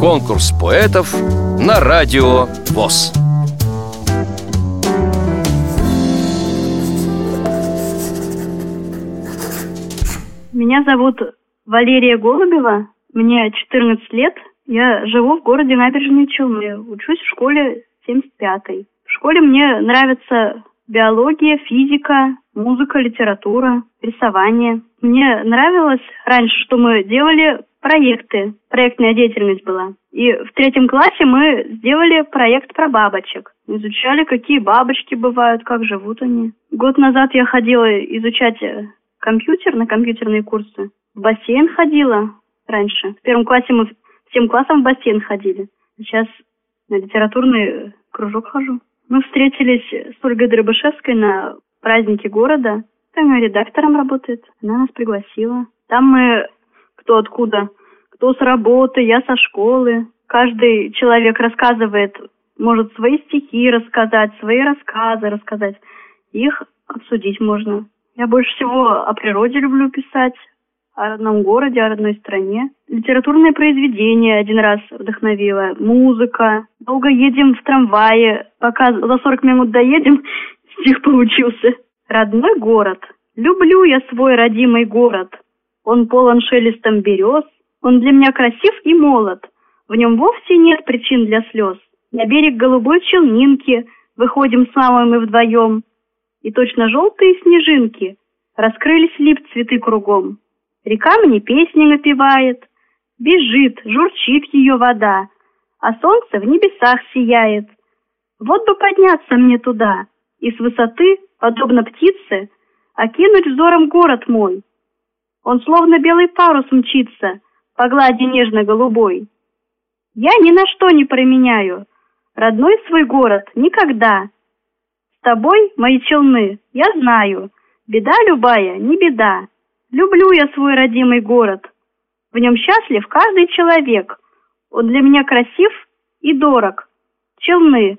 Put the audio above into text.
Конкурс поэтов на радио ВОЗ. Меня зовут Валерия Голубева, мне 14 лет, я живу в городе Набережные Челны, учусь в школе 75-й. В школе мне нравится биология, физика, музыка, литература, рисование. Мне нравилось раньше, что мы делали проекты, проектная деятельность была. И в третьем классе мы сделали проект про бабочек. Изучали, какие бабочки бывают, как живут они. Год назад я ходила изучать компьютер на компьютерные курсы. В бассейн ходила раньше. В первом классе мы всем классом в бассейн ходили. Сейчас на литературный кружок хожу. Мы встретились с Ольгой Дробышевской на празднике города. Там редактором работает. Она нас пригласила. Там мы кто откуда, кто с работы, я со школы. Каждый человек рассказывает, может свои стихи рассказать, свои рассказы рассказать. Их обсудить можно. Я больше всего о природе люблю писать, о родном городе, о родной стране. Литературные произведения один раз вдохновило, музыка. Долго едем в трамвае, пока за 40 минут доедем, получился. Родной город. Люблю я свой родимый город. Он полон шелестом берез, он для меня красив и молод. В нем вовсе нет причин для слез. На берег голубой челнинки выходим с мамой мы вдвоем. И точно желтые снежинки раскрылись лип цветы кругом. Река мне песни напевает, бежит, журчит ее вода, а солнце в небесах сияет. Вот бы подняться мне туда и с высоты, подобно птице, окинуть взором город мой. Он словно белый парус мчится по глади нежно-голубой. Я ни на что не променяю родной свой город никогда. С тобой, мои челны, я знаю, беда любая не беда. Люблю я свой родимый город. В нем счастлив каждый человек. Он для меня красив и дорог. Челны,